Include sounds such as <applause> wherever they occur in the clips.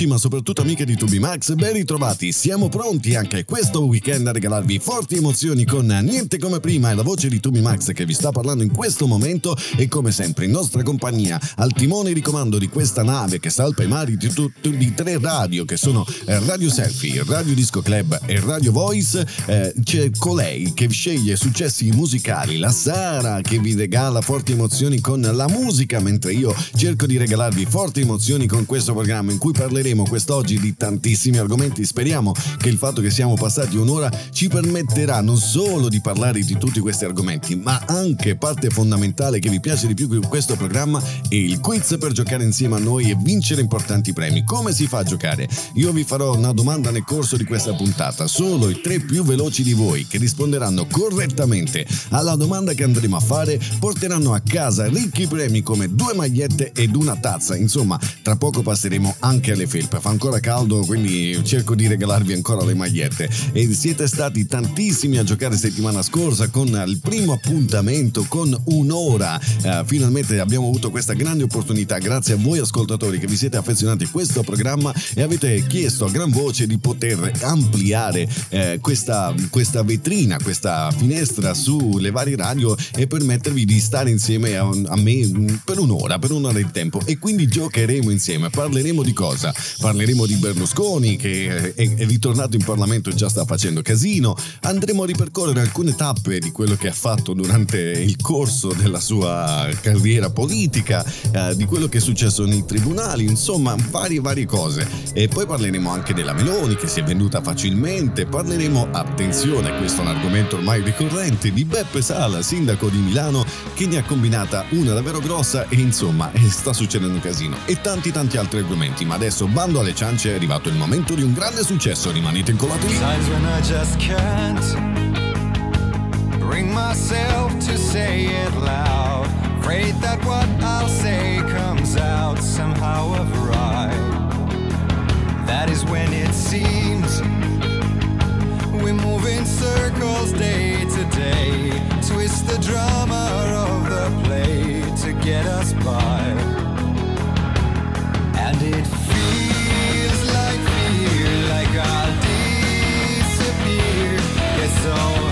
amici, ma soprattutto amiche di Tubi Max, ben ritrovati. Siamo pronti anche questo weekend a regalarvi forti emozioni con Niente come prima e la voce di Tubi Max che vi sta parlando in questo momento e come sempre in nostra compagnia al timone di comando di questa nave che salpa i mari di, tutti di tre radio che sono eh, Radio Selfie, Radio Disco Club e Radio Voice. Eh, c'è colei che sceglie successi musicali, la Sara che vi regala forti emozioni con la musica, mentre io cerco di regalarvi forti emozioni con questo programma in cui parleremo quest'oggi di tantissimi argomenti. Speriamo che il fatto che siamo passati un'ora ci permetterà non solo di parlare di tutti questi argomenti, ma anche parte fondamentale che vi piace di più di questo programma è il quiz per giocare insieme a noi e vincere importanti premi. Come si fa a giocare? Io vi farò una domanda nel corso di questa puntata. Solo i tre più veloci di voi che risponderanno correttamente alla domanda che andremo a fare porteranno a casa ricchi premi come due magliette ed una tazza. Insomma, tra poco passeremo anche alle felpe. Fa ancora caldo, quindi cerco di regalarvi ancora le magliette. E siete stati tantissimi a giocare settimana scorsa con il primo appuntamento con un'ora. Uh, finalmente abbiamo avuto questa grande opportunità grazie a voi ascoltatori che vi siete affezionati a questo programma e avete chiesto a gran voce di poter ampliare eh, questa, questa vetrina, questa finestra sulle varie radio e permettervi di stare insieme a, a me per un'ora, per un'ora di tempo. E quindi giocheremo insieme. Parleremo di cosa? Parleremo di Berlusconi che è, è ritornato in Parlamento e già sta facendo casino. Andremo a ripercorrere alcune tappe di quello che ha fatto durante il corso della sua carriera politica, eh, di quello che è successo nei tribunali, insomma, varie varie cose. E poi parleremo anche della Meloni che si è venduta facilmente. Parleremo, attenzione, questo è un argomento ormai ricorrente, di Beppe Sala, sindaco di Milano, che ne ha combinata una davvero grossa e insomma sta succedendo un casino. E tanti tanti altri argomenti, ma adesso bando alle ciance è arrivato il momento di un grande successo, rimanete incollati lì. Bring myself to say it loud. Afraid that what I'll say comes out somehow of right. That is when it seems we move in circles day to day. Twist the drama of the play to get us by. So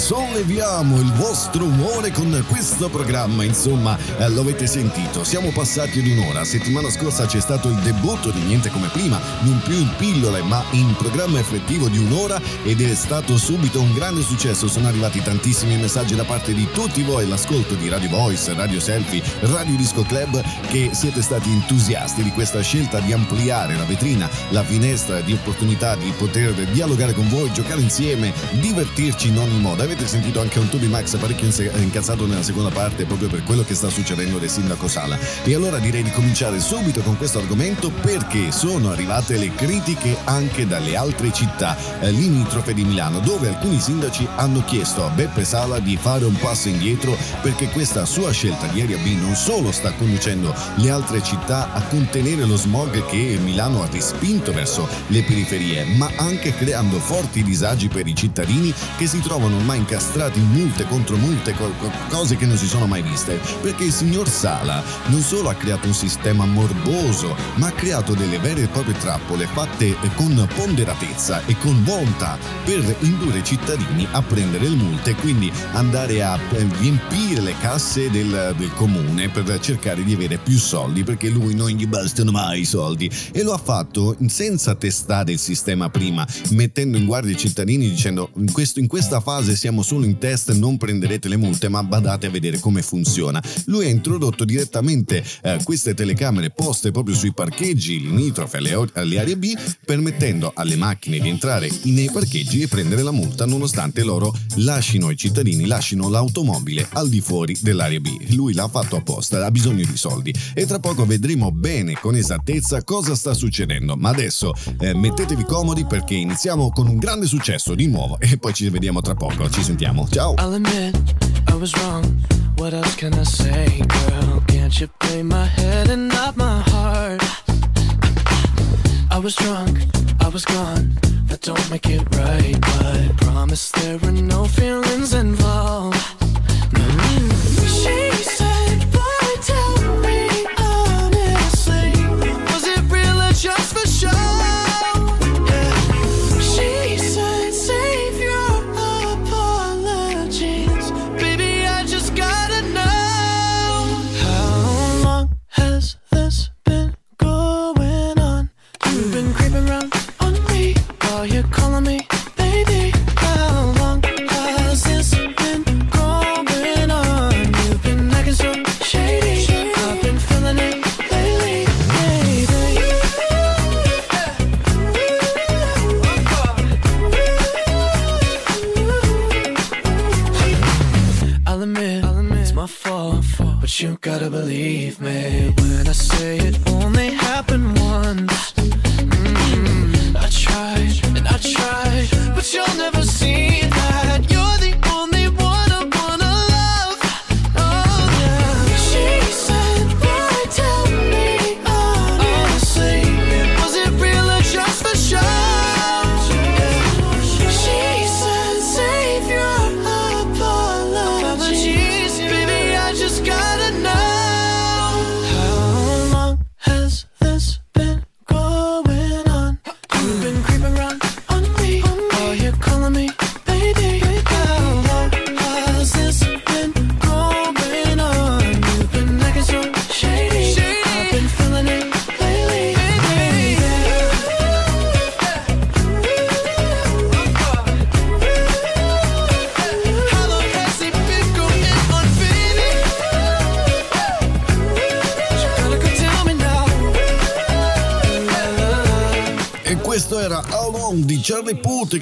invece solleviamo il umore con questo programma. Insomma, eh, lo avete sentito, siamo passati ad un'ora. Settimana scorsa c'è stato il debutto di Niente come prima, non più in pillole, ma in programma effettivo di un'ora ed è stato subito un grande successo. Sono arrivati tantissimi messaggi da parte di tutti voi, l'ascolto di Radio Voice, Radio Selfie, Radio Disco Club, che siete stati entusiasti di questa scelta di ampliare la vetrina, la finestra di opportunità di poter dialogare con voi, giocare insieme, divertirci in ogni modo. Avete sentito anche un Toby Max parecchio incazzato nella seconda parte proprio per quello che sta succedendo del sindaco Sala. E allora direi di cominciare subito con questo argomento perché sono arrivate le critiche anche dalle altre città eh, limitrofe di Milano, dove alcuni sindaci hanno chiesto a Beppe Sala di fare un passo indietro perché questa sua scelta di Area B non solo sta conducendo le altre città a contenere lo smog che Milano ha respinto verso le periferie, ma anche creando forti disagi per i cittadini che si trovano ormai incastrati in multe contro multe, cose che non si sono mai viste. Perché il signor Sala non solo ha creato un sistema morboso, ma ha creato delle vere e proprie trappole fatte con ponderatezza e con bontà per indurre i cittadini a prendere le multe e quindi andare a riempire le casse del, del comune per cercare di avere più soldi perché lui non gli bastano mai i soldi e lo ha fatto senza testare il sistema prima, mettendo in guardia i cittadini dicendo in, questo, in questa fase siamo solo in test, non prenderete le multe, ma badate a vedere come funziona. Lui ha introdotto direttamente eh, queste telecamere poste proprio sui parcheggi limitrofe alle, alle aree B, permettendo alle macchine di entrare nei parcheggi e prendere la multa nonostante loro lasciano i cittadini, lasciano l'automobile al di fuori dell'area B. Lui l'ha fatto apposta, ha bisogno di soldi e tra poco vedremo bene con esattezza cosa sta succedendo. Ma adesso eh, mettetevi comodi perché iniziamo con un grande successo di nuovo e poi ci vediamo tra poco. Ci sentiamo. Ciao. I was wrong. What else can I say, girl? Can't you play my head and not my heart? I was drunk, I was gone. That don't make it right, but promise there were no feelings involved. Believe me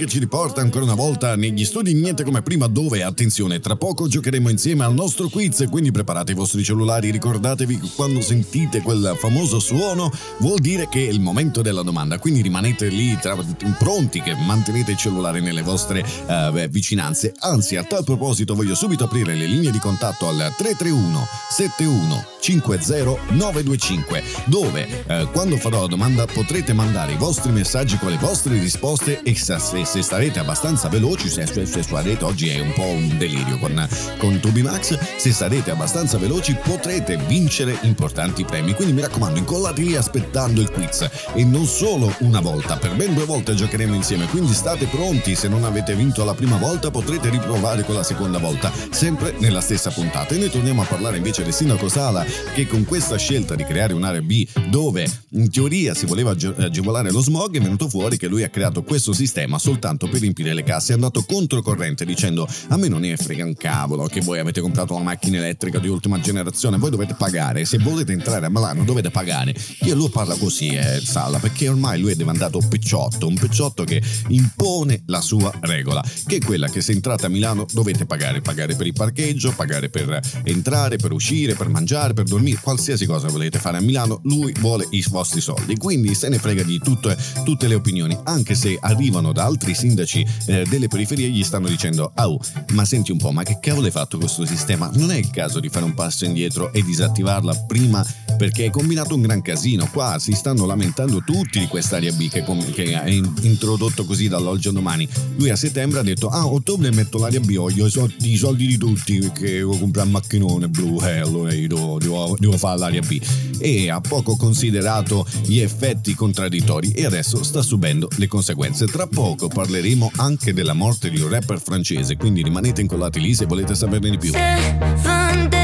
ci riporta ancora una volta negli studi Niente come prima dove, attenzione, tra poco giocheremo insieme al nostro quiz quindi preparate i vostri cellulari, ricordatevi che quando sentite quel famoso suono vuol dire che è il momento della domanda, quindi rimanete lì tra- pronti che mantenete il cellulare nelle vostre eh, vicinanze. Anzi, a tal proposito voglio subito aprire le linee di contatto al 331 71 50 925 dove eh, quando farò la domanda potrete mandare i vostri messaggi con le vostre risposte e se, se starete abbastanza veloci, se, se, sarete oggi è un po' un delirio con, con Tubimax, se sarete abbastanza veloci potrete vincere importanti premi. Quindi mi raccomando, incollati lì aspettando il quiz e non solo una volta, per ben due volte giocheremo insieme, quindi state pronti, se non avete vinto la prima volta potrete riprovare con la seconda volta, sempre nella stessa puntata. E noi torniamo a parlare invece del sindaco Sala che con questa scelta di creare un'area B dove in teoria si voleva agevolare lo smog è venuto fuori che lui ha creato questo sistema soltanto per riempire le casse, è andato controcorrente dicendo a me non ne frega un cavolo che voi avete comprato una macchina elettrica di ultima generazione, voi dovete pagare, se volete entrare a Milano dovete pagare. Io lui parla così, eh, Sala, perché ormai lui è diventato un picciotto, un picciotto che impone la sua regola, che è quella che se entrate a Milano dovete pagare, pagare per il parcheggio, pagare per entrare, per uscire, per mangiare, per dormire, qualsiasi cosa volete fare a Milano, lui vuole i vostri soldi, quindi se ne frega di tutte, tutte le opinioni, anche se arrivano da altri sindaci eh, delle periferie gli stanno dicendo, oh, ma senti un po', ma che cavolo hai fatto questo sistema? Non è il caso di fare un passo indietro e disattivarla prima perché hai combinato un gran casino, qua si stanno lamentando tutti di quest'area B che, com- che è in- introdotto così dall'oggi al domani. Lui a settembre ha detto, ah, ottobre metto l'area B, voglio i soldi, i soldi di tutti perché devo comprare un macchinone blu, eh, allora io devo, devo, devo fare l'area B. E ha poco considerato gli effetti contraddittori e adesso sta subendo le conseguenze. Tra poco parleremo anche della morte di un rapper francese, quindi rimanete incollati lì se volete saperne di più. Seven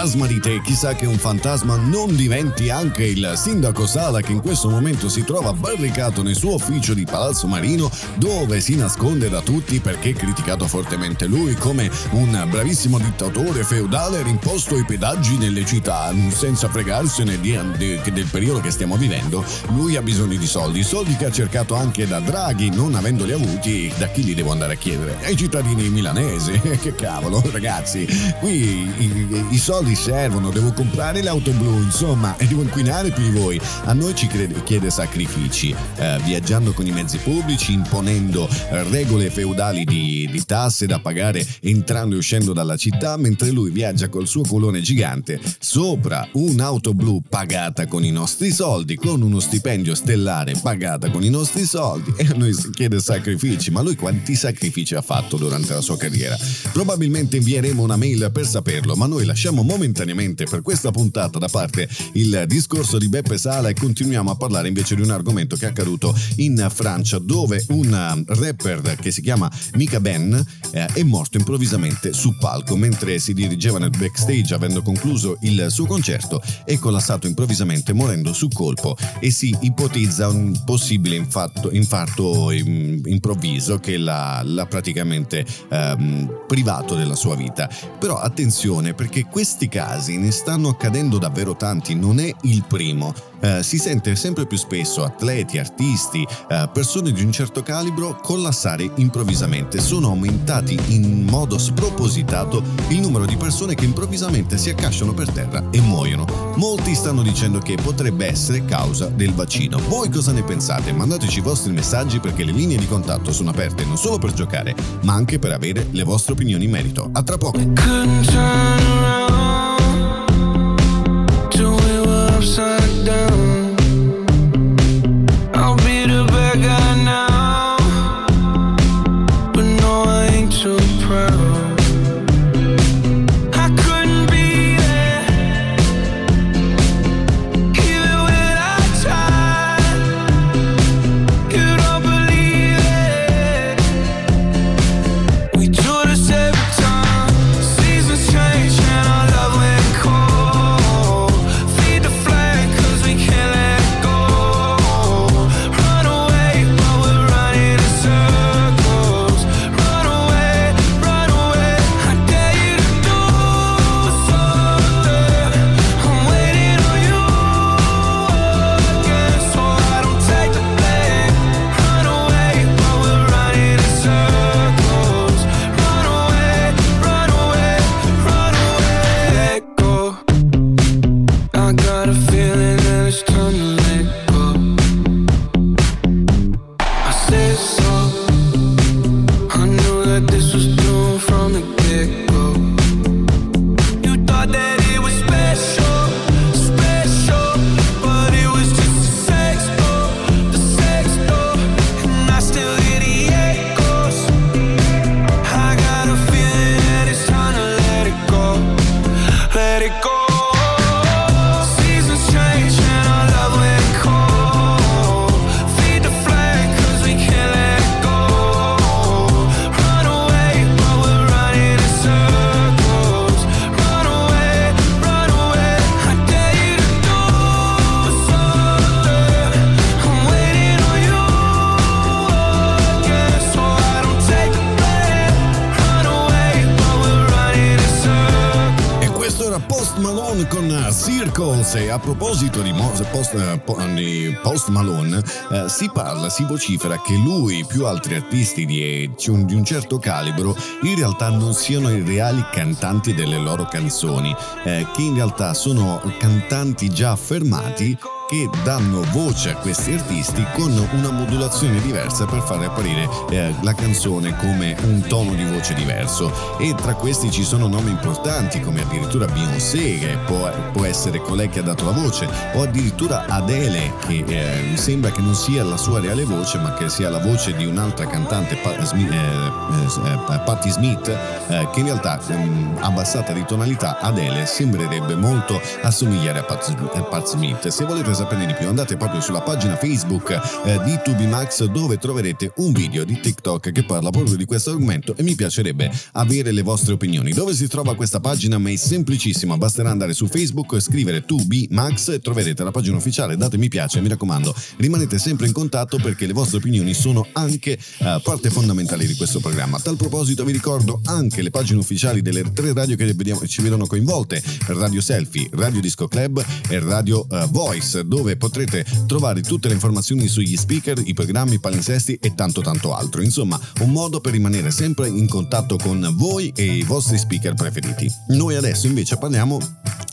fantasma di te. Chissà che un fantasma non diventi anche il sindaco Sala che in questo momento si trova barricato nel suo ufficio di Palazzo Marino dove si nasconde da tutti perché criticato fortemente lui come un bravissimo dittatore feudale rimposto ai pedaggi nelle città senza fregarsene di, di, del periodo che stiamo vivendo. Lui ha bisogno di soldi, soldi che ha cercato anche da Draghi, non avendoli avuti, da chi li devo andare a chiedere? Ai cittadini milanesi. <laughs> che cavolo, ragazzi, qui i, i, soldi servono, devo comprare l'auto blu, insomma, e devo inquinare più di voi. A noi ci chiede sacrifici, eh, viaggiando con i mezzi pubblici, imponendo regole feudali di, di tasse da pagare entrando e uscendo dalla città, mentre lui viaggia col suo colone gigante sopra un'auto blu pagata con i nostri soldi, con uno stipendio stellare pagata con i nostri soldi, e a noi chiede sacrifici. Ma lui quanti sacrifici ha fatto durante la sua carriera? Probabilmente invieremo una mail per saperlo, ma noi lasciamo momentaneamente per questa puntata da parte il discorso di Beppe Sala e continuiamo a parlare invece di un argomento che è accaduto in Francia dove un rapper che si chiama Mika Ben eh, è morto improvvisamente su palco mentre si dirigeva nel backstage avendo concluso il suo concerto è collassato improvvisamente morendo su colpo e si ipotizza un possibile infarto, infarto improvviso che l'ha, l'ha praticamente ehm, privato della sua vita. Però attenzione perché questi casi ne stanno accadendo davvero tanti, non è il primo. Eh, si sente sempre più spesso atleti, artisti, eh, persone di un certo calibro collassare improvvisamente. Sono aumentati in modo spropositato il numero di persone che improvvisamente si accasciano per terra e muoiono. Molti stanno dicendo che potrebbe essere causa del vaccino. Voi cosa ne pensate? Mandateci i vostri messaggi perché le linee di contatto sono aperte non solo per giocare, ma anche per avere le vostre opinioni in merito. A tra poco! Proposito di Post, eh, Post Malone eh, si parla, si vocifera che lui più altri artisti di, di un certo calibro in realtà non siano i reali cantanti delle loro canzoni, eh, che in realtà sono cantanti già affermati che danno voce a questi artisti con una modulazione diversa per far apparire eh, la canzone come un tono di voce diverso. E tra questi ci sono nomi importanti come addirittura Beyoncé che può, può essere colei che ha dato la voce o addirittura Adele che eh, sembra che non sia la sua reale voce ma che sia la voce di un'altra cantante pa- Smith, eh, eh, Patti Smith eh, che in realtà ehm, abbassata di tonalità Adele sembrerebbe molto assomigliare a Pat, Pat Smith. Se volete saperne di più andate proprio sulla pagina Facebook eh, di Tubimax dove troverete un video di TikTok che parla proprio di questo argomento e mi piacerebbe avere le vostre opinioni. Dove si trova questa pagina? Ma è semplicissima, basterà andare su Facebook e scrivere Tubimax e troverete la pagina ufficiale, date mi piace, mi raccomando, rimanete sempre in contatto perché le vostre opinioni sono anche uh, parte fondamentale di questo programma. A tal proposito vi ricordo anche le pagine ufficiali delle tre radio che ci vedono coinvolte, Radio Selfie, Radio Disco Club e Radio uh, Voice dove potrete trovare tutte le informazioni sugli speaker, i programmi, i palinsesti e tanto tanto altro. Insomma, un modo per rimanere sempre in contatto con voi e i vostri speaker preferiti. Noi adesso invece parliamo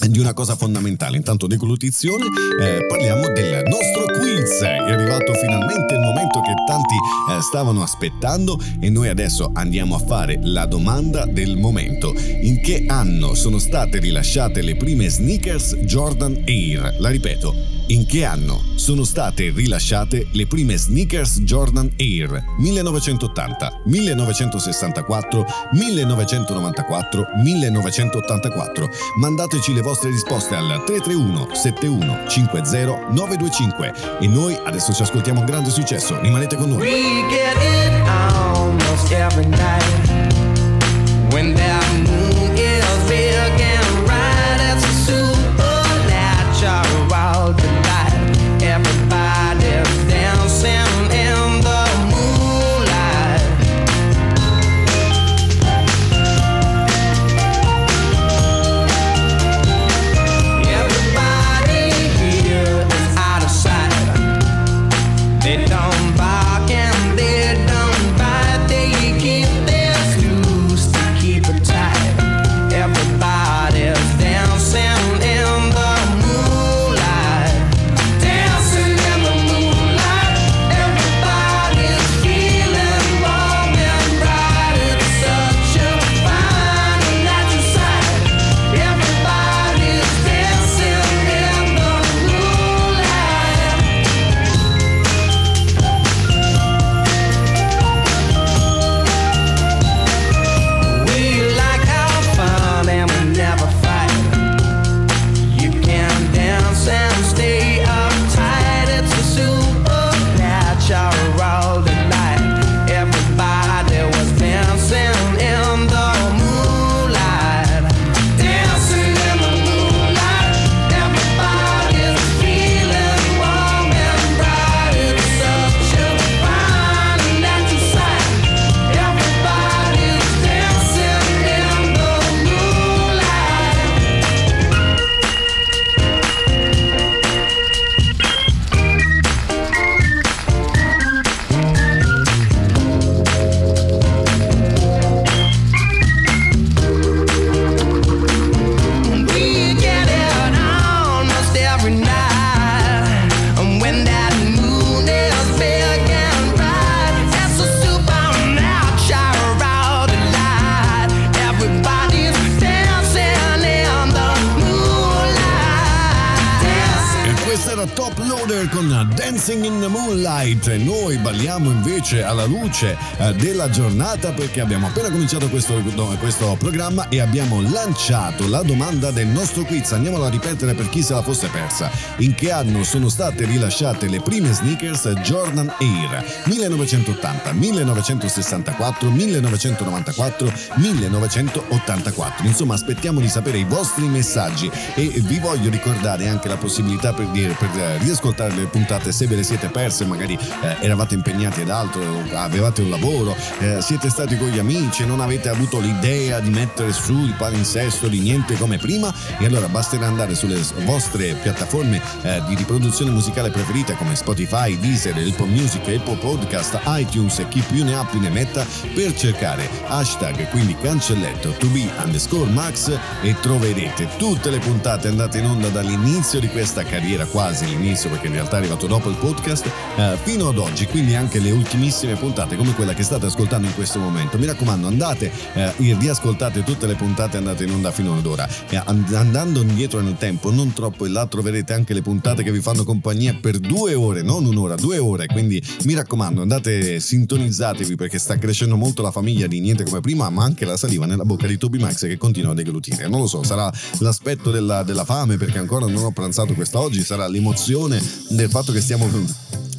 di una cosa fondamentale. Intanto deglutizione, eh, parliamo del nostro quiz. È arrivato finalmente il momento che tanti eh, stavano aspettando e noi adesso andiamo a fare la domanda del momento. In che anno sono state rilasciate le prime sneakers Jordan Air? La ripeto, in che anno sono state rilasciate le prime sneakers Jordan Air? 1980, 1964, 1994, 1984. Mandateci le vostre risposte al 331 71 50 925 e noi adesso ci ascoltiamo un grande successo. Rimanete con noi. We get it almost every night when that moon entre no invece alla luce eh, della giornata perché abbiamo appena cominciato questo, questo programma e abbiamo lanciato la domanda del nostro quiz. Andiamola a ripetere per chi se la fosse persa. In che anno sono state rilasciate le prime sneakers Jordan Air? 1980, 1964, 1994, 1984. Insomma, aspettiamo di sapere i vostri messaggi e vi voglio ricordare anche la possibilità per, dire, per riascoltare le puntate se ve le siete perse, magari eh, eravate impegnati ad altro avevate un lavoro, eh, siete stati con gli amici, non avete avuto l'idea di mettere su il palinsesto di niente come prima? E allora basterà andare sulle vostre piattaforme eh, di riproduzione musicale preferite come Spotify, Deezer, Apple Music, Apple Podcast, iTunes e chi più ne ha più ne metta per cercare hashtag quindi cancelletto to be underscore max e troverete tutte le puntate andate in onda dall'inizio di questa carriera, quasi l'inizio perché in realtà è arrivato dopo il podcast, eh, fino ad oggi, quindi anche le ultime ultimissime puntate come quella che state ascoltando in questo momento. Mi raccomando, andate eh, riascoltate tutte le puntate andate in onda fino ad ora. E andando indietro nel tempo, non troppo in là, troverete anche le puntate che vi fanno compagnia per due ore, non un'ora, due ore. Quindi mi raccomando, andate sintonizzatevi perché sta crescendo molto la famiglia di niente come prima, ma anche la saliva nella bocca di Toby Max che continua a deglutire. Non lo so, sarà l'aspetto della, della fame perché ancora non ho pranzato quest'oggi, sarà l'emozione del fatto che stiamo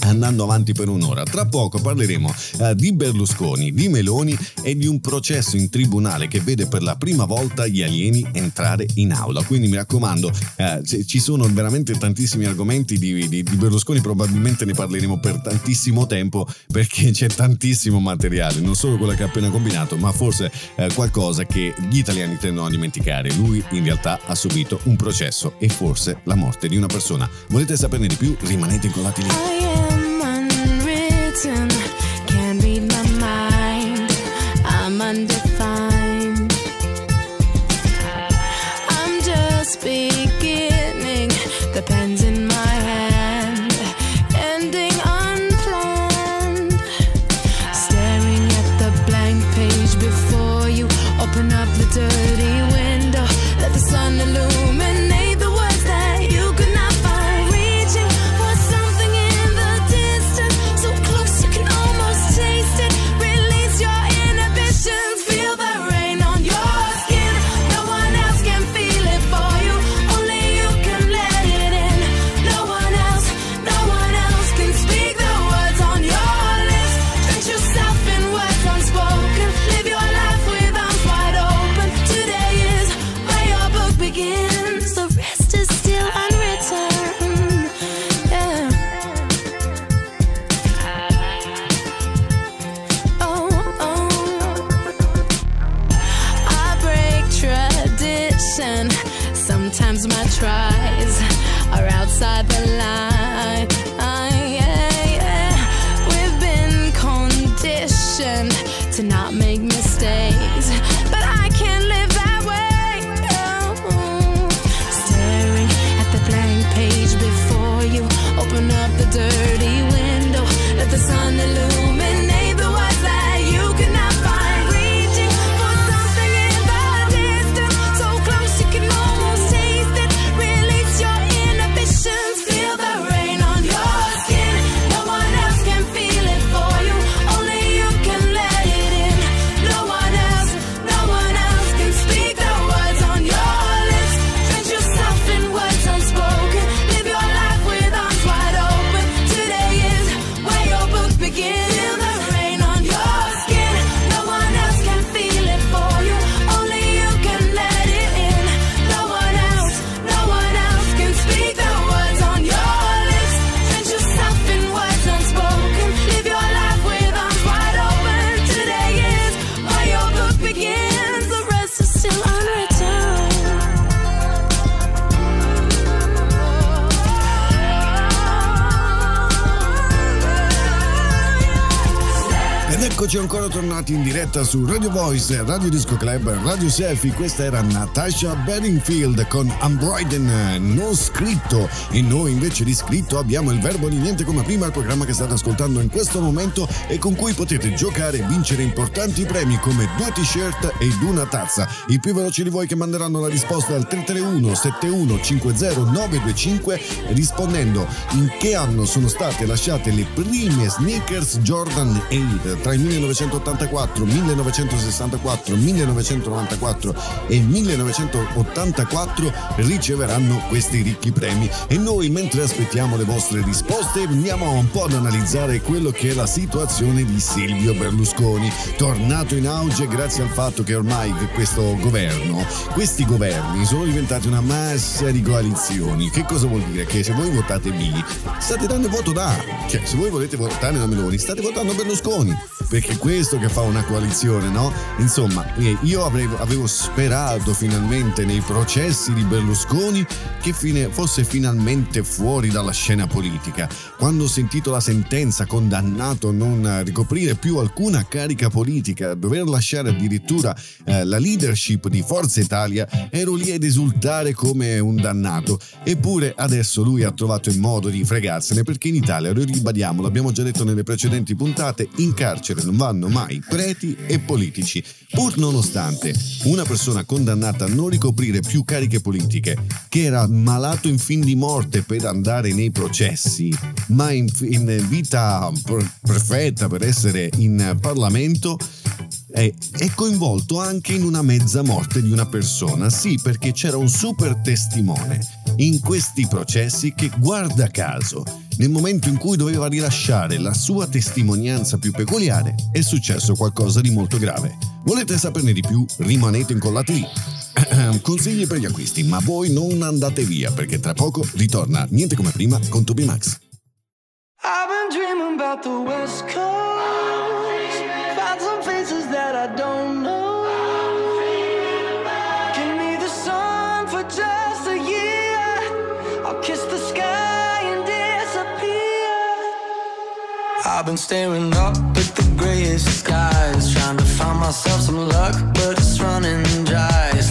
andando avanti per un'ora. Tra poco parleremo eh, di Berlusconi, di Meloni e di un processo in tribunale che vede per la prima volta gli alieni entrare in aula. Quindi mi raccomando, eh, ci sono veramente tantissimi argomenti di, di, di, Berlusconi, probabilmente ne parleremo per tantissimo tempo perché <laughs> c'è tantissimo materiale, non solo quello che ha appena combinato, ma forse eh, qualcosa che gli italiani tendono a dimenticare. Lui in realtà ha subito un processo e forse la morte di una persona. Volete saperne di più? Rimanete incollati lì. Can't read my mind. I'm undefined. Diretta su Radio Voice, Radio Disco Club, Radio Selfie. Questa era Natasha Bedingfield con Ambroiden, non scritto. E noi invece di scritto abbiamo il verbo di niente come prima, il programma che state ascoltando in questo momento e con cui potete giocare e vincere importanti premi come due t-shirt ed una tazza. I più veloci di voi che manderanno la risposta al 331 71 50 925 rispondendo in che anno sono state lasciate le prime sneakers Jordan 8 tra i 1984, 1964, 1994 e 1984 riceveranno questi ricchi premi. E noi mentre aspettiamo le vostre risposte andiamo un po' ad analizzare quello che è la situazione di Silvio Berlusconi, tornato in auge grazie al fatto che ormai questo governo, questi governi sono diventati una massa di coalizioni. Che cosa vuol dire? Che se voi votate B, state dando voto da, cioè se voi volete votare da Meloni, state votando Berlusconi. Perché questo che fa una coalizione, no? Insomma, eh, io avevo, avevo sperato finalmente nei processi di Berlusconi che fine, fosse finalmente fuori dalla scena politica. Quando ho sentito la sentenza condannato a non ricoprire più alcuna carica politica, a dover lasciare addirittura eh, la leadership di Forza Italia, ero lì ad esultare come un dannato. Eppure adesso lui ha trovato il modo di fregarsene perché in Italia, lo ribadiamo, l'abbiamo già detto nelle precedenti puntate, in carcere non vanno mai preti e politici, pur nonostante una persona condannata a non ricoprire più cariche politiche, che era malato in fin di morte per andare nei processi, ma in, in vita perfetta per essere in Parlamento, è, è, coinvolto anche in una mezza morte di una persona, sì perché c'era un super testimone in questi processi che guarda caso nel momento in cui doveva rilasciare la sua testimonianza più peculiare, è successo qualcosa di molto grave. Volete saperne di più? Rimanete incollati lì. Consigli per gli acquisti, ma voi non andate via perché tra poco ritorna niente come prima con Toby Max. I've been dreaming about the West Coast. I don't know. Give me the sun for just a year. I'll kiss the sky and disappear. I've been staring up at the grayest skies, trying to find myself some luck, but it's running dry. It's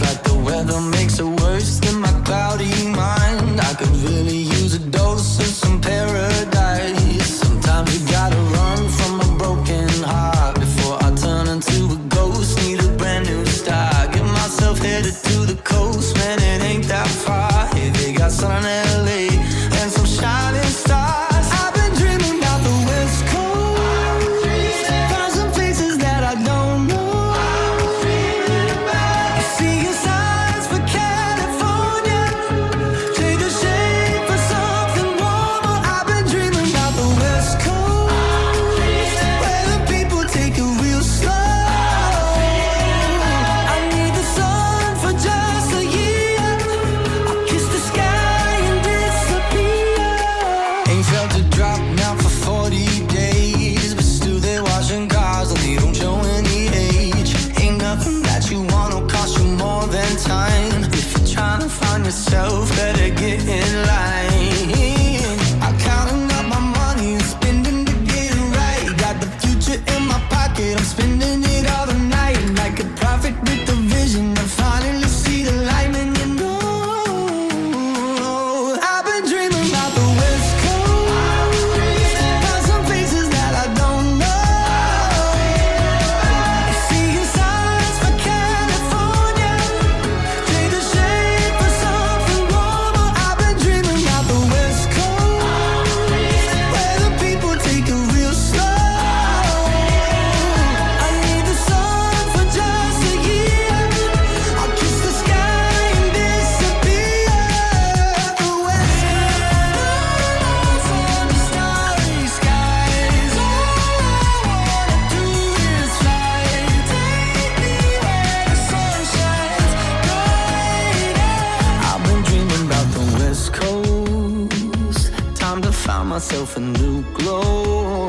myself a new glow.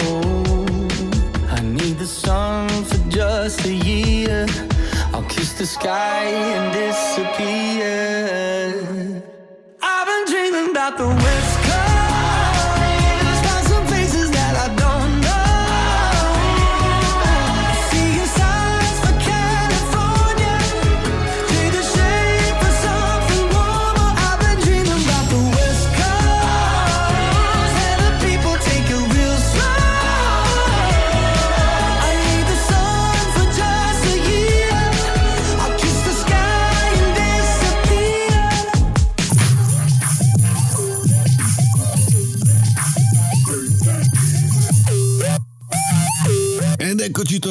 I need the sun for just a year. I'll kiss the sky and disappear.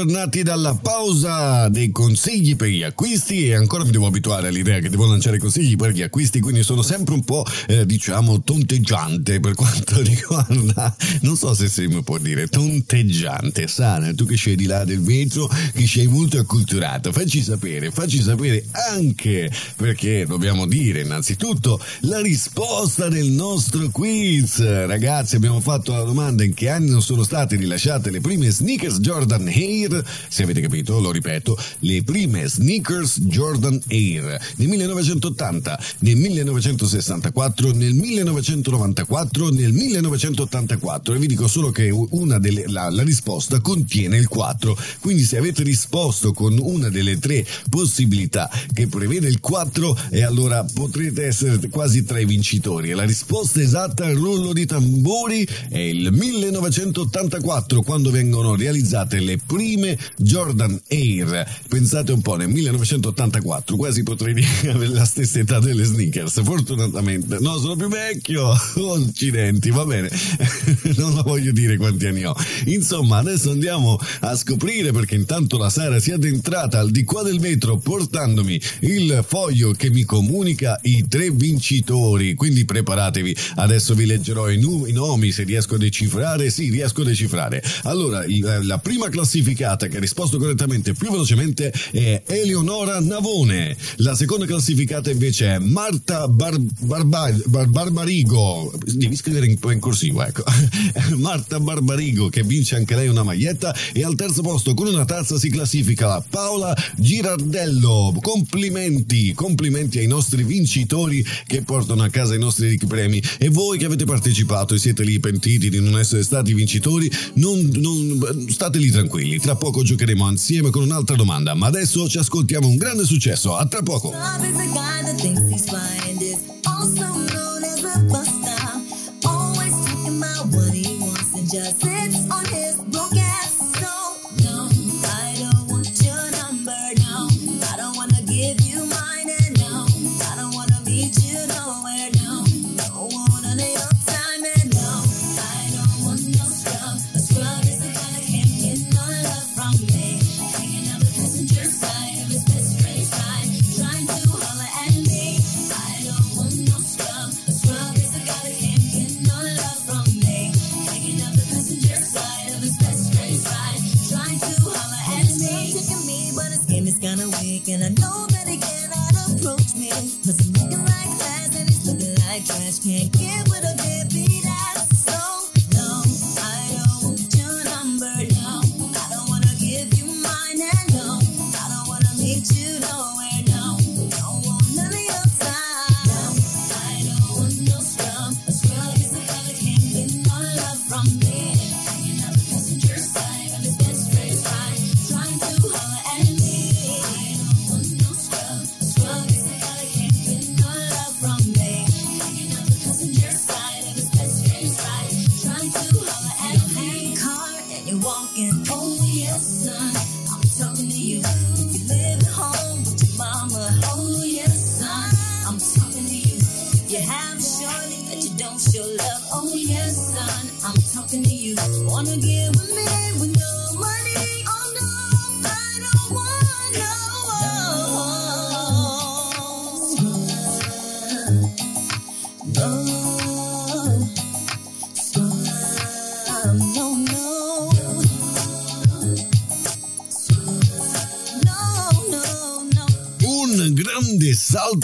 Tornati dalla pausa dei consigli per gli acquisti e ancora mi devo abituare all'idea che devo lanciare consigli per gli acquisti, quindi sono sempre un po' eh, diciamo tonteggiante per quanto <laughs> riguarda, non so se si può dire, tonteggiante. Sana, tu che sei di là del vetro, che sei molto acculturato, facci sapere, facci sapere anche perché dobbiamo dire innanzitutto la risposta del nostro quiz. Ragazzi, abbiamo fatto la domanda in che anni sono state rilasciate le prime sneakers Jordan Se avete capito, lo ripeto, le prime sneakers Jordan Air nel 1980, nel 1964, nel 1994, nel 1984 e vi dico solo che una delle, la, la risposta contiene il 4, quindi se avete risposto con una delle tre possibilità che prevede il 4 e allora potrete essere quasi tra i vincitori. E la risposta esatta al rullo di tamburi è il 1984 quando vengono realizzate le prime Jordan Air. Pensate un po', nel 1984, quasi potrei dire <laughs> la stessa età delle sneakers, fortunatamente. No, sono più vecchio. <laughs> Accidenti, va bene. <laughs> non lo voglio dire quanti anni ho. Insomma, adesso andiamo a scoprire perché intanto la Sara si è addentrata al di qua del vetro portandomi il foglio che mi comunica i tre vincitori. Quindi preparatevi, adesso vi leggerò i, nu- i nomi se riesco a decifrare. Sì, riesco a decifrare. Allora, la prima classificata che ha risposto correttamente più velocemente è Eleonora Navone. La seconda classificata invece è Marta Bar- Barba- Bar- Barbarigo. Devi scrivere in, in corsivo, ecco. <laughs> Marta Barbarigo che vince anche lei una maglietta e al terzo posto con una tazza si classifica Paola Girardello. Complimenti, complimenti ai nostri vincitori che portano a casa i nostri ricchi premi e voi che avete partecipato e siete lì pentiti di non essere stati vincitori, non, non state lì tranquilli, tra poco giocheremo insieme con un'altra domanda, ma adesso ci ascoltiamo un grande successo, a tra poco. Just and I know that he cannot approach me. Cause I'm looking like glass and he's looking like trash. Can't get with a deadbeat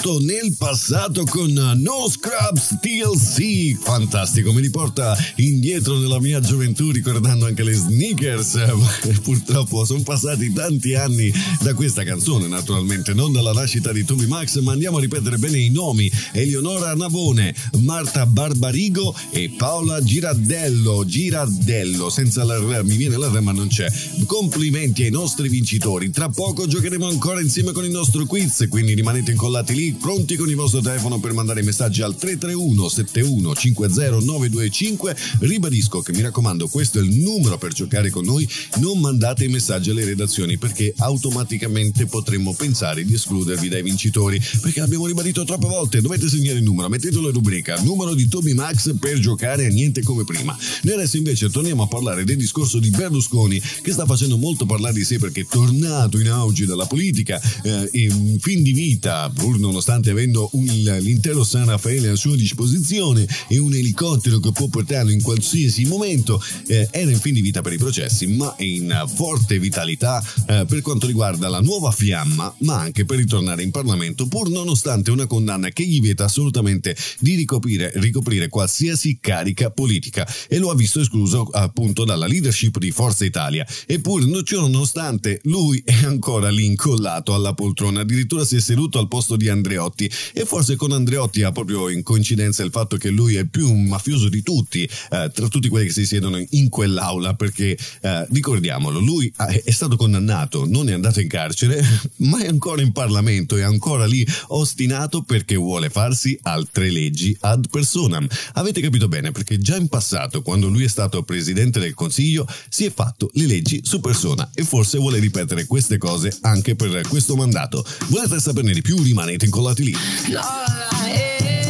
salto nel passato con No Scrubs TLC. Fantastico, mi riporta indietro nella mia gioventù ricordando anche le sneakers. <laughs> Purtroppo sono passati tanti anni da questa canzone, naturalmente, non dalla nascita di Toby Max, ma andiamo a ripetere bene i nomi. Eleonora Navone, Marta Barbarigo e Paola Girardello. Girardello, senza la R, mi viene la R ma non c'è. Complimenti ai nostri vincitori. Tra poco giocheremo ancora insieme con il nostro quiz, quindi rimanete incollati lì, pronti con il vostro telefono per mandare messaggi al 331 71 50 925. Ribadisco che mi raccomando, questo è il numero per giocare con noi. Non mandate i messaggi alle redazioni perché automaticamente potremmo pensare di escludervi dai vincitori. Perché l'abbiamo ribadito troppe volte. Dovete segnare il numero, mettetelo in rubrica. Numero di Toby Max per giocare a niente come prima. Noi adesso invece torniamo a parlare del discorso di Berlusconi che sta facendo molto parlare di sé perché è tornato in auge dalla politica eh, in fin di vita, pur nonostante avendo un, l'intero San Raffaele a sua disposizione e un elicottero che può portarlo in qualsiasi momento, eh, era in fin di vita per i processi, ma in forte vitalità eh, per quanto riguarda la nuova fiamma, ma anche per ritornare in Parlamento, pur nonostante una condanna che gli vieta assolutamente di ricoprire, ricoprire qualsiasi carica politica e lo ha visto escluso appunto dalla leadership di Forza Italia. Eppure, nonostante lui è ancora lì incollato alla poltrona, addirittura si è seduto al posto di Andreotti e forse con Andreotti ha proprio in coincidenza il fatto che lui è più un mafioso di tutti, eh, tra tutti quelli che si siedono in quell'aula, perché eh, ricordiamolo, lui è stato condannato, non è andato in carcere, <laughs> ma è ancora in Parlamento, è ancora lì ostinato perché vuole farsi altre leggi ad personam. Avete capito bene perché già in passato, quando lui è stato presidente del Consiglio, si è fatto le leggi su persona e forse vuole ripetere queste cose anche per questo mandato. Volete saperne di più? Rimanete incollati lì. weather,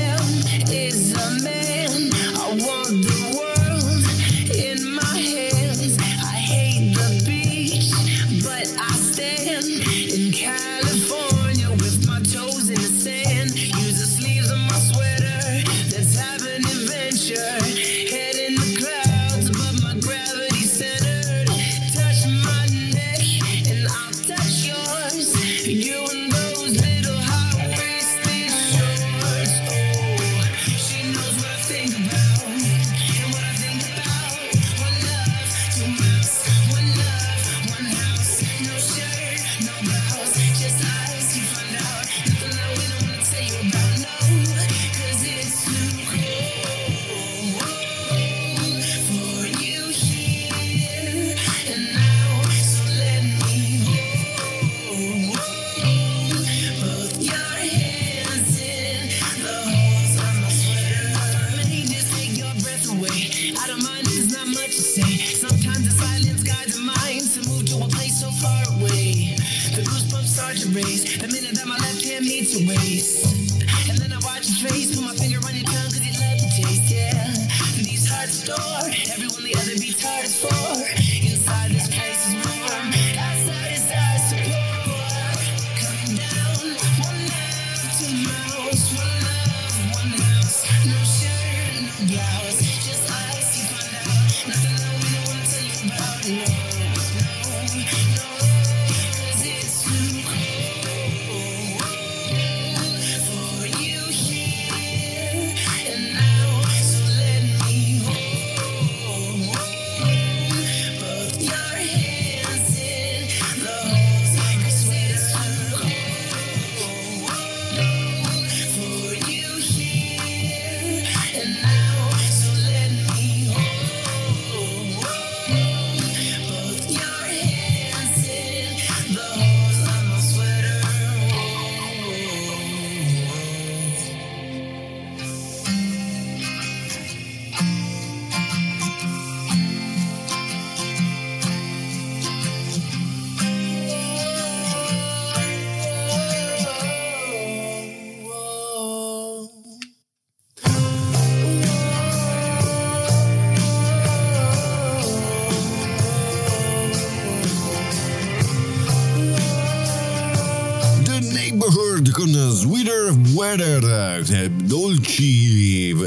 dolci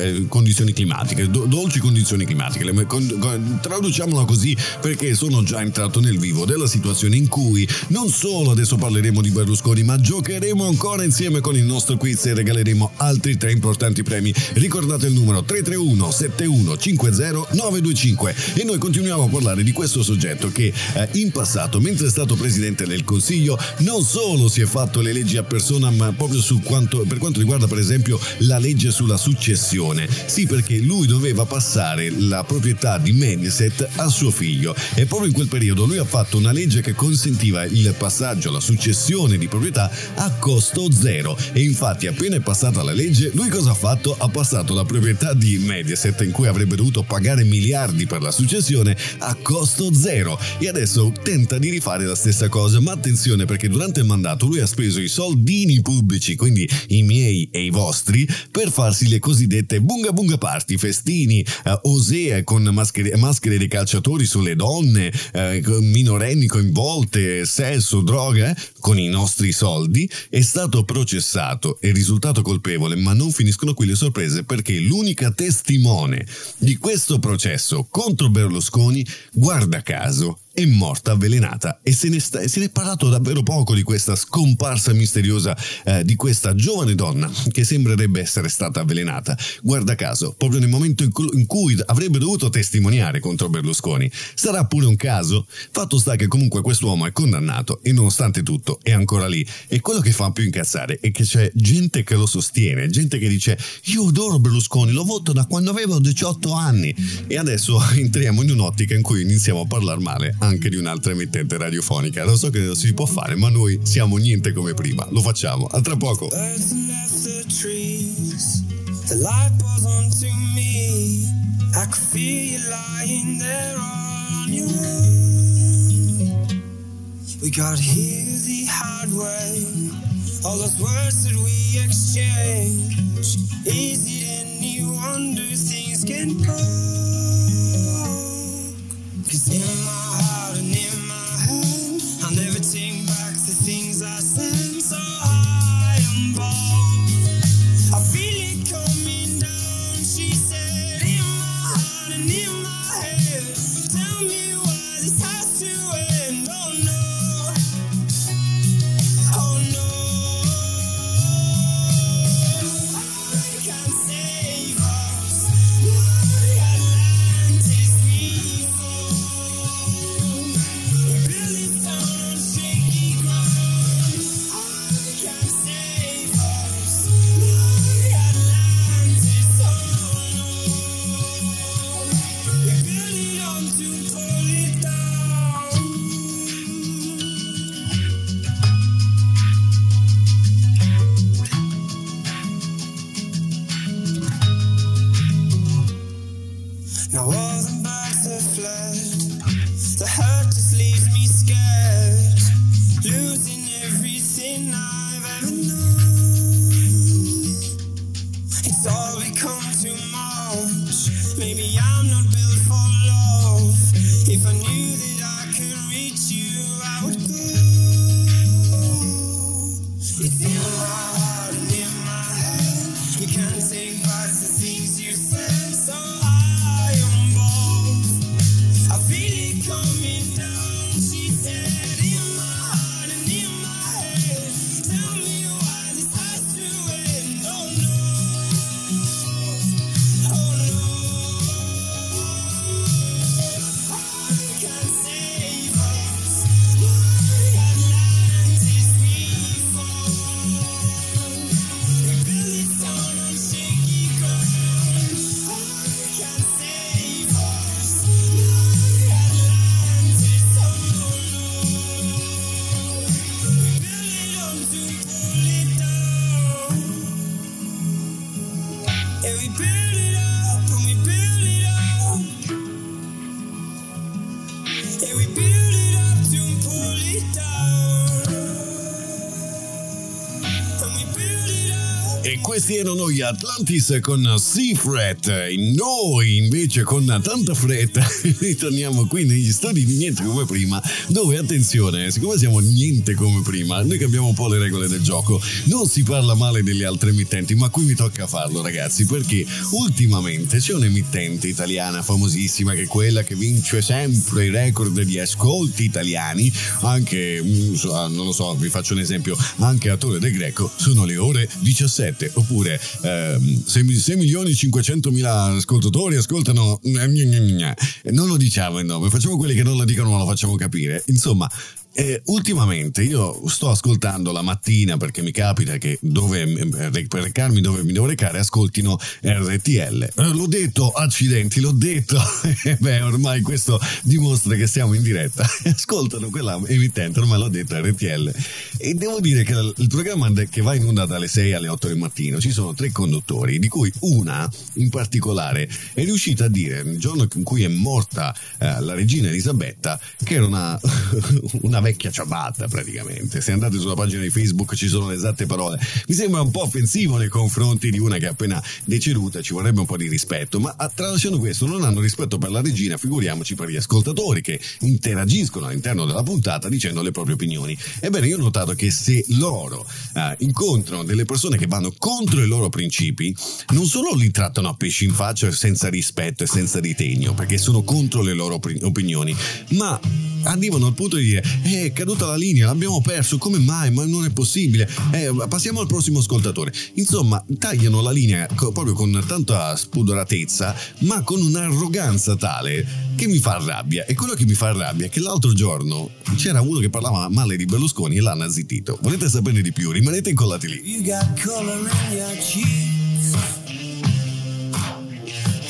eh, condizioni climatiche, do, dolci condizioni climatiche, con, traduciamola così perché sono già entrato nel vivo della situazione in cui non solo adesso parleremo di Berlusconi, ma giocheremo ancora insieme con il nostro quiz e regaleremo altri tre importanti premi. Ricordate il numero 331 71 50 925 e noi continuiamo a parlare di questo soggetto che eh, in passato, mentre è stato presidente del Consiglio, non solo si è fatto le leggi a persona, ma proprio quanto, per quanto riguarda per esempio la legge sulla successione. Sì, perché lui doveva passare la proprietà di Mediaset a suo figlio. E proprio in quel periodo lui ha fatto una legge che consentiva il passaggio, la successione di proprietà a costo zero. E infatti appena è passata la legge lui cosa ha fatto? Ha passato la proprietà di Mediaset in cui avrebbe dovuto pagare miliardi per la successione a costo zero. E adesso tenta di rifare la stessa cosa. Ma attenzione perché durante il mandato lui ha speso i soldini pubblici quindi i miei e i vostri per farsi le cosiddette bunga bunga party festini eh, osee con maschere, maschere dei calciatori sulle donne eh, minorenni coinvolte sesso droga eh, con i nostri soldi è stato processato e risultato colpevole ma non finiscono qui le sorprese perché l'unica testimone di questo processo contro Berlusconi guarda caso è morta avvelenata e se ne, sta, se ne, è parlato davvero poco di questa scomparsa misteriosa eh, di questa giovane donna che sembrerebbe essere stata avvelenata. Guarda caso, proprio nel momento in cui, in cui avrebbe dovuto testimoniare contro Berlusconi. Sarà pure un caso? Fatto sta che comunque quest'uomo è condannato e nonostante tutto è ancora lì. E quello che fa più incazzare è che c'è gente che lo sostiene, gente che dice io adoro Berlusconi, lo voto da quando avevo 18 anni e adesso <laughs> entriamo in un'ottica in cui iniziamo a parlare male anche di un'altra emittente radiofonica. Lo so che non si può fare, ma noi siamo niente come prima. Lo facciamo. A tra poco. We got here the hard way. All those words that we exchange. Is it any wonder things can go? Questi erano gli Atlantis con Seafret. E Noi invece con tanta fretta <laughs> ritorniamo qui negli studi di Niente come prima, dove attenzione, siccome siamo niente come prima, noi cambiamo un po' le regole del gioco. Non si parla male delle altre emittenti, ma qui mi tocca farlo ragazzi, perché ultimamente c'è un'emittente italiana famosissima che è quella che vince sempre i record di ascolti italiani, anche, mm, so- non lo so, vi faccio un esempio, anche a Torre del Greco sono le ore 17, oppure ehm, 6, milioni e 500 mila ascoltatori ascoltano, non lo diciamo il nome, facciamo quelli che non lo dicono ma lo facciamo capire, insomma eh, ultimamente io sto ascoltando la mattina perché mi capita che dove, eh, per recarmi dove mi devo recare ascoltino RTL. Eh, l'ho detto, accidenti, l'ho detto. <laughs> Beh, ormai questo dimostra che siamo in diretta. <laughs> Ascoltano quella emittente, ormai l'ho detto, RTL. E devo dire che il programma che va in onda dalle 6 alle 8 del mattino ci sono tre conduttori, di cui una in particolare è riuscita a dire il giorno in cui è morta eh, la regina Elisabetta che era una, <laughs> una vecchia ciabatta praticamente. Se andate sulla pagina di Facebook ci sono le esatte parole. Mi sembra un po' offensivo nei confronti di una che è appena deceduta, ci vorrebbe un po' di rispetto, ma tralasciando questo non hanno rispetto per la regina, figuriamoci per gli ascoltatori che interagiscono all'interno della puntata dicendo le proprie opinioni. Ebbene, io ho notato che se loro eh, incontrano delle persone che vanno contro i loro principi, non solo li trattano a pesci in faccia senza rispetto e senza ritegno, perché sono contro le loro opinioni, ma arrivano al punto di dire eh, è caduta la linea, l'abbiamo perso, come mai? Ma non è possibile. Eh, passiamo al prossimo ascoltatore. Insomma, tagliano la linea proprio con tanta spudoratezza, ma con un'arroganza tale che mi fa rabbia. E quello che mi fa rabbia è che l'altro giorno c'era uno che parlava male di Berlusconi e l'hanno zittito. Volete saperne di più? Rimanete incollati lì. You got color in your cheeks.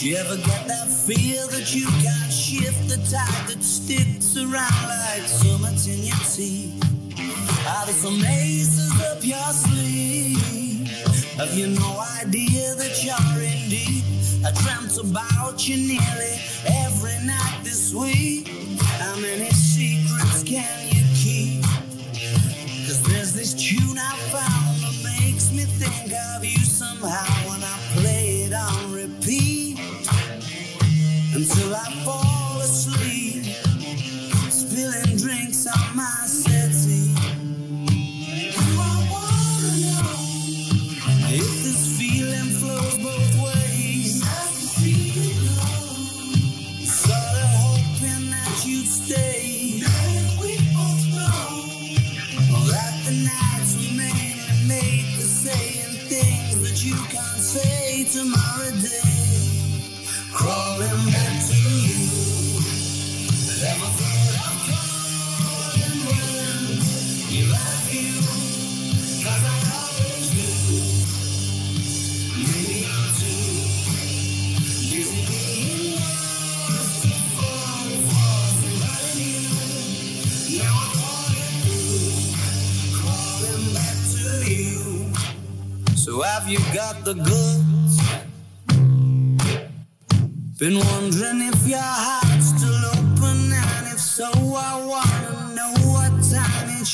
You ever get that feel that you can't shift the tide that sticks around like summits in your teeth? Are there some aces up your sleeve? Have you no idea that you're in deep? I dreamt about you nearly every night this week. How many secrets can you keep? Cause there's this tune I found that makes me think of you somehow until I fall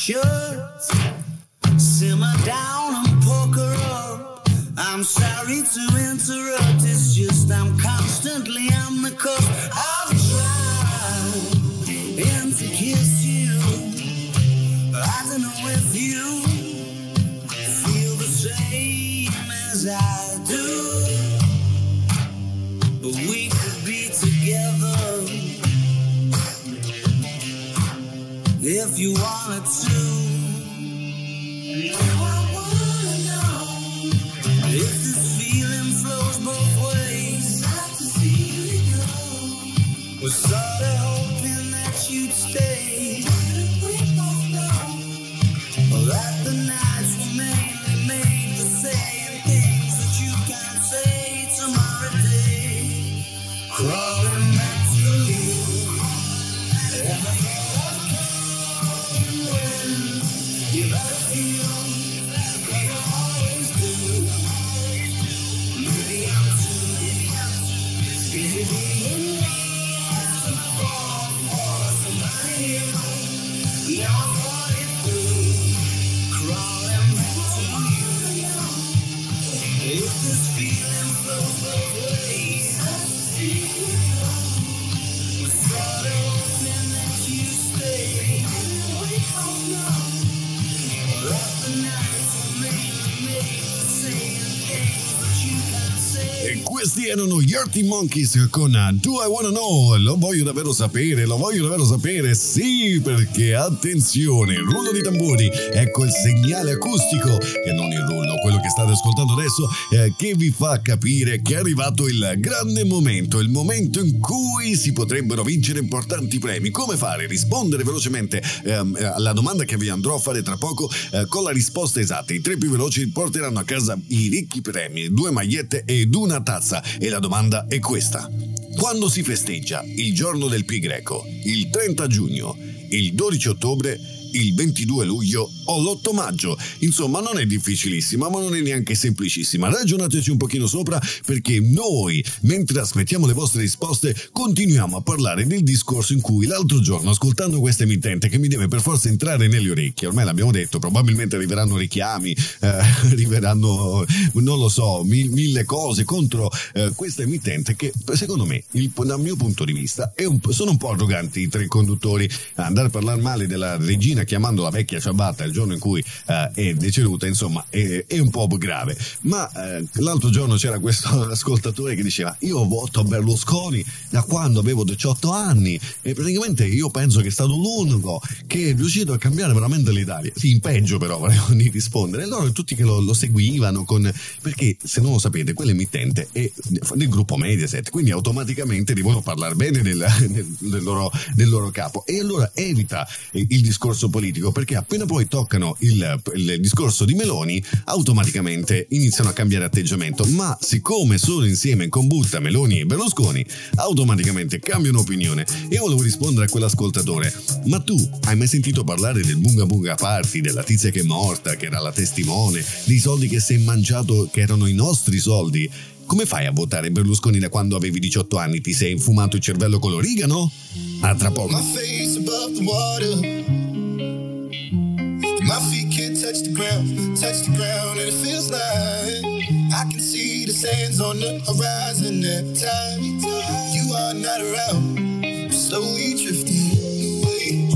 should. Arctic Monkeys con Do I Wanna Know? Lo voglio davvero sapere, lo voglio davvero sapere, sì, perché attenzione, rullo di tamburi, ecco il segnale acustico, e non il rullo, quello che state ascoltando adesso, eh, che vi fa capire che è arrivato il grande momento, il momento in cui si potrebbero vincere importanti premi. Come fare? Rispondere velocemente ehm, alla domanda che vi andrò a fare tra poco eh, con la risposta esatta. I tre più veloci porteranno a casa i ricchi premi, due magliette ed una tazza e la domanda è questa. Quando si festeggia il giorno del Pi greco? Il 30 giugno, il 12 ottobre il 22 luglio o l'8 maggio. Insomma, non è difficilissima, ma non è neanche semplicissima. Ragionateci un pochino sopra perché noi, mentre aspettiamo le vostre risposte, continuiamo a parlare del discorso in cui l'altro giorno, ascoltando questa emittente che mi deve per forza entrare nelle orecchie, ormai l'abbiamo detto, probabilmente arriveranno richiami, eh, <laughs> arriveranno, non lo so, mi, mille cose contro eh, questa emittente che secondo me, il, dal mio punto di vista, un, sono un po' arroganti i tre conduttori. Andare a parlare male della regina Cristina chiamando la vecchia ciabatta il giorno in cui eh, è deceduta, insomma, è, è, un po' grave. Ma eh, l'altro giorno c'era questo <laughs> ascoltatore che diceva: Io voto Berlusconi da quando avevo 18 anni e praticamente io penso che è stato l'unico che è riuscito a cambiare veramente l'Italia. Sì, in peggio però <laughs> volevo rispondere. E loro tutti che lo, lo seguivano con. Perché se non lo sapete, quell'emittente è del gruppo Mediaset, quindi automaticamente devono parlare bene del, <laughs> del, del, loro, del loro capo. E allora evita il discorso politico perché appena poi toccano il, il, discorso di Meloni automaticamente iniziano a cambiare atteggiamento ma siccome sono insieme in combutta Meloni e Berlusconi automaticamente cambiano opinione e volevo rispondere a quell'ascoltatore ma tu hai mai sentito parlare del Bunga Bunga Party della tizia che è morta che era la testimone dei soldi che si è mangiato che erano i nostri soldi come fai a votare Berlusconi da quando avevi 18 anni? Ti sei infumato il cervello con l'origano? A tra poco. Touch the ground, touch the ground, and it feels like I can see the sands on the horizon every time you are not around. Slowly drifting away,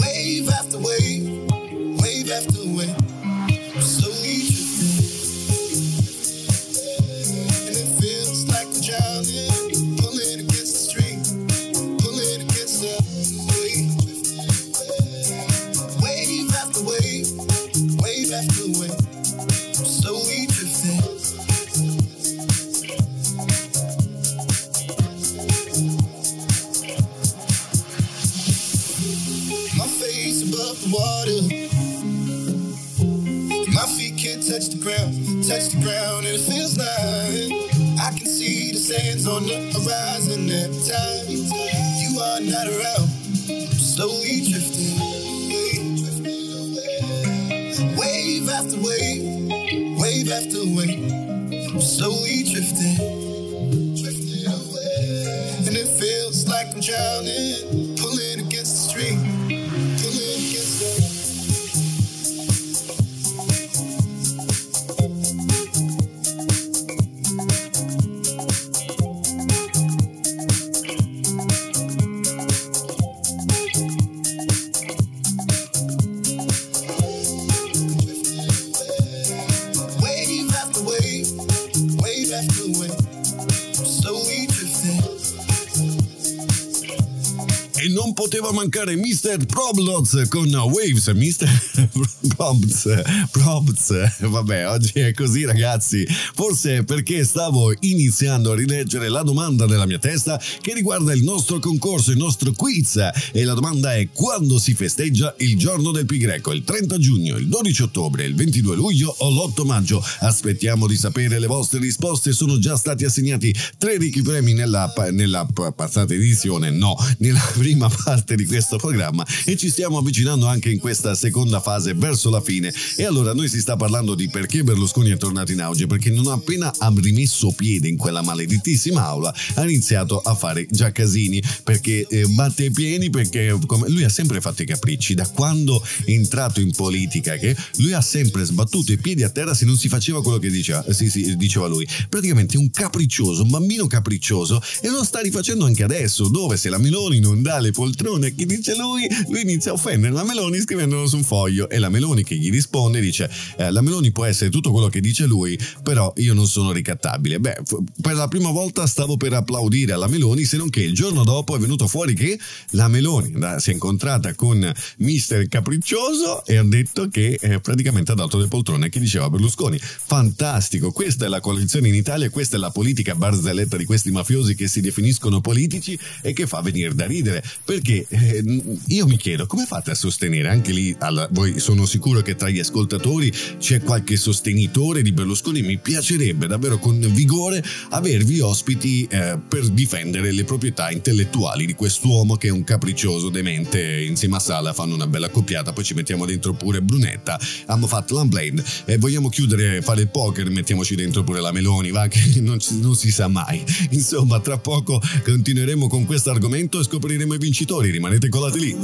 wave after wave, wave after wave. touch the ground and it feels like I can see the sands on the horizon every time you are not around. Slowly drifting, away wave after wave, wave after wave, I'm slowly drifting, and it feels like I'm drowning, poteva mancare Mr. Problots con Waves, Mr. Probs, Probs, vabbè oggi è così ragazzi, forse perché stavo iniziando a rileggere la domanda della mia testa che riguarda il nostro concorso, il nostro quiz e la domanda è quando si festeggia il giorno del Pi Greco, il 30 giugno, il 12 ottobre, il 22 luglio o l'8 maggio? Aspettiamo di sapere le vostre risposte, sono già stati assegnati tre ricchi premi nella, nella passata edizione, no, nella prima <laughs> parte parte di questo programma e ci stiamo avvicinando anche in questa seconda fase verso la fine. E allora noi si sta parlando di perché Berlusconi è tornato in auge, perché non appena ha rimesso piede in quella maledettissima aula ha iniziato a fare già casini, perché eh, batte i piedi, perché come, lui ha sempre fatto i capricci, da quando è entrato in politica, che lui ha sempre sbattuto i piedi a terra se non si faceva quello che diceva, sì, sì, diceva lui. Praticamente un capriccioso, un bambino capriccioso e lo sta rifacendo anche adesso, dove se la Meloni non dà le poltrone, chi dice lui, lui inizia a offendere la Meloni scrivendolo su un foglio e la Meloni che gli risponde dice eh, la Meloni può essere tutto quello che dice lui, però io non sono ricattabile. Beh, per la prima volta stavo per applaudire alla Meloni, se non che il giorno dopo è venuto fuori che la Meloni si è incontrata con Mister Capriccioso e ha detto che eh, praticamente ha dato le poltrone che diceva Berlusconi. Fantastico, questa è la coalizione in Italia, questa è la politica barzelletta di questi mafiosi che si definiscono politici e che fa venire da ridere. Perché eh, io mi chiedo come fate a sostenere? Anche lì, alla, voi sono sicuro che tra gli ascoltatori c'è qualche sostenitore di Berlusconi, mi piacerebbe davvero con vigore avervi ospiti eh, per difendere le proprietà intellettuali di quest'uomo che è un capriccioso demente insieme a Sala fanno una bella coppiata poi ci mettiamo dentro pure Brunetta abbiamo fatto l'unblade e vogliamo chiudere fare il poker mettiamoci dentro pure la Meloni va che <laughs> non, non si sa mai. Insomma tra poco continueremo con questo argomento e scopriremo i vincitori rimanete colati lì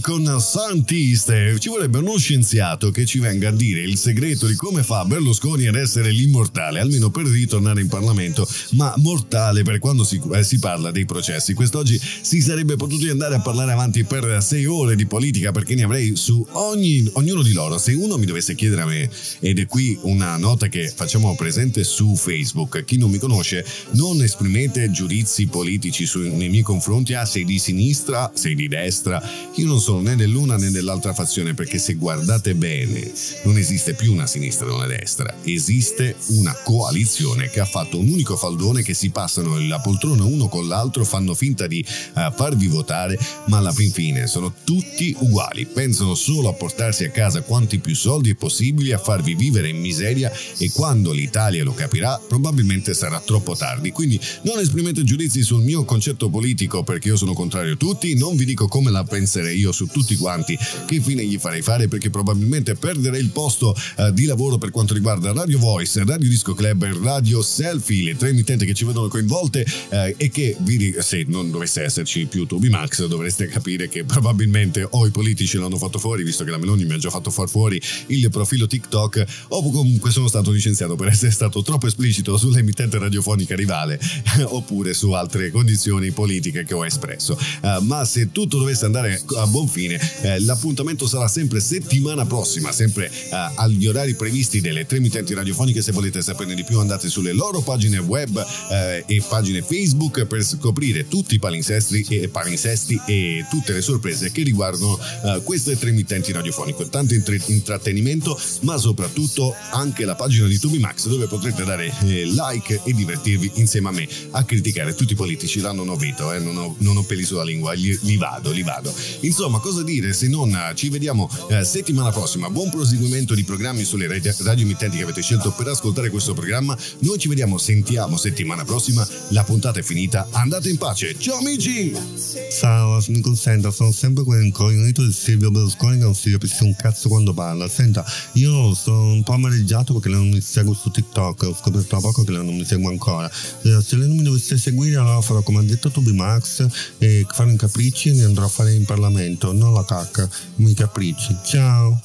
Con Santiste. Ci vorrebbe uno scienziato che ci venga a dire il segreto di come fa Berlusconi ad essere l'immortale, almeno per ritornare in Parlamento, ma mortale per quando si, eh, si parla dei processi. Quest'oggi si sarebbe potuti andare a parlare avanti per sei ore di politica perché ne avrei su ogni, ognuno di loro. Se uno mi dovesse chiedere a me, ed è qui una nota che facciamo presente su Facebook, chi non mi conosce, non esprimete giudizi politici su, nei miei confronti, ah sei di sinistra, sei di destra, io non sono né dell'una né dell'altra fazione perché se guardate bene non esiste più una sinistra e una destra, esiste una coalizione che ha fatto un unico faldone che si passano la poltrona uno con l'altro, fanno finta di uh, farvi votare, ma alla fin fine sono tutti uguali, pensano solo a portarsi a casa quanti più soldi possibili, a farvi vivere in miseria e quando l'Italia lo capirà probabilmente sarà troppo tardi. Quindi non esprimete giudizi sul mio concetto politico perché io sono contrario a tutti, non vi dico come la pensare essere io su tutti quanti che fine gli farei fare perché probabilmente perderei il posto uh, di lavoro per quanto riguarda Radio Voice, Radio Disco Club e Radio Selfie, le tre emittenti che ci vedono coinvolte uh, e che se non dovesse esserci più Toby Max dovreste capire che probabilmente o i politici l'hanno fatto fuori visto che la Meloni mi ha già fatto far fuori il profilo TikTok o comunque sono stato licenziato per essere stato troppo esplicito sull'emittente radiofonica rivale <laughs> oppure su altre condizioni politiche che ho espresso. Uh, ma se tutto dovesse andare a buon fine. Eh, l'appuntamento sarà sempre settimana prossima, sempre eh, agli orari previsti delle tre emittenti radiofoniche. Se volete saperne di più andate sulle loro pagine web eh, e pagine Facebook per scoprire tutti i palinsestri e palinsesti e tutte le sorprese che riguardano eh, queste tre emittenti radiofoniche. Tanto intrattenimento, ma soprattutto anche la pagina di Tubi Max dove potrete dare eh, like e divertirvi insieme a me a criticare tutti i politici. Là non ho veto, eh, non, ho, non ho peli sulla lingua, li, li vado, li vado. Insomma, cosa dire se non eh, ci vediamo eh, settimana prossima. Buon proseguimento di programmi sulle radio, emittenti che avete scelto per ascoltare questo programma. Noi ci vediamo, sentiamo settimana prossima. La puntata è finita. Andate in pace. Ciao amici! Ciao, mi consenta, sono sempre quel incognito di Silvio Berlusconi che non si capisce un cazzo quando parla. Senta, io sono un po' amareggiato perché non mi segue su TikTok. Ho scoperto da poco che non mi segue ancora. Eh, se lei non mi dovesse seguire, allora farò come ha detto Toby Max e fare un capricci e andrò a fare in Parlamento, non la cacca, i capricci. Ciao!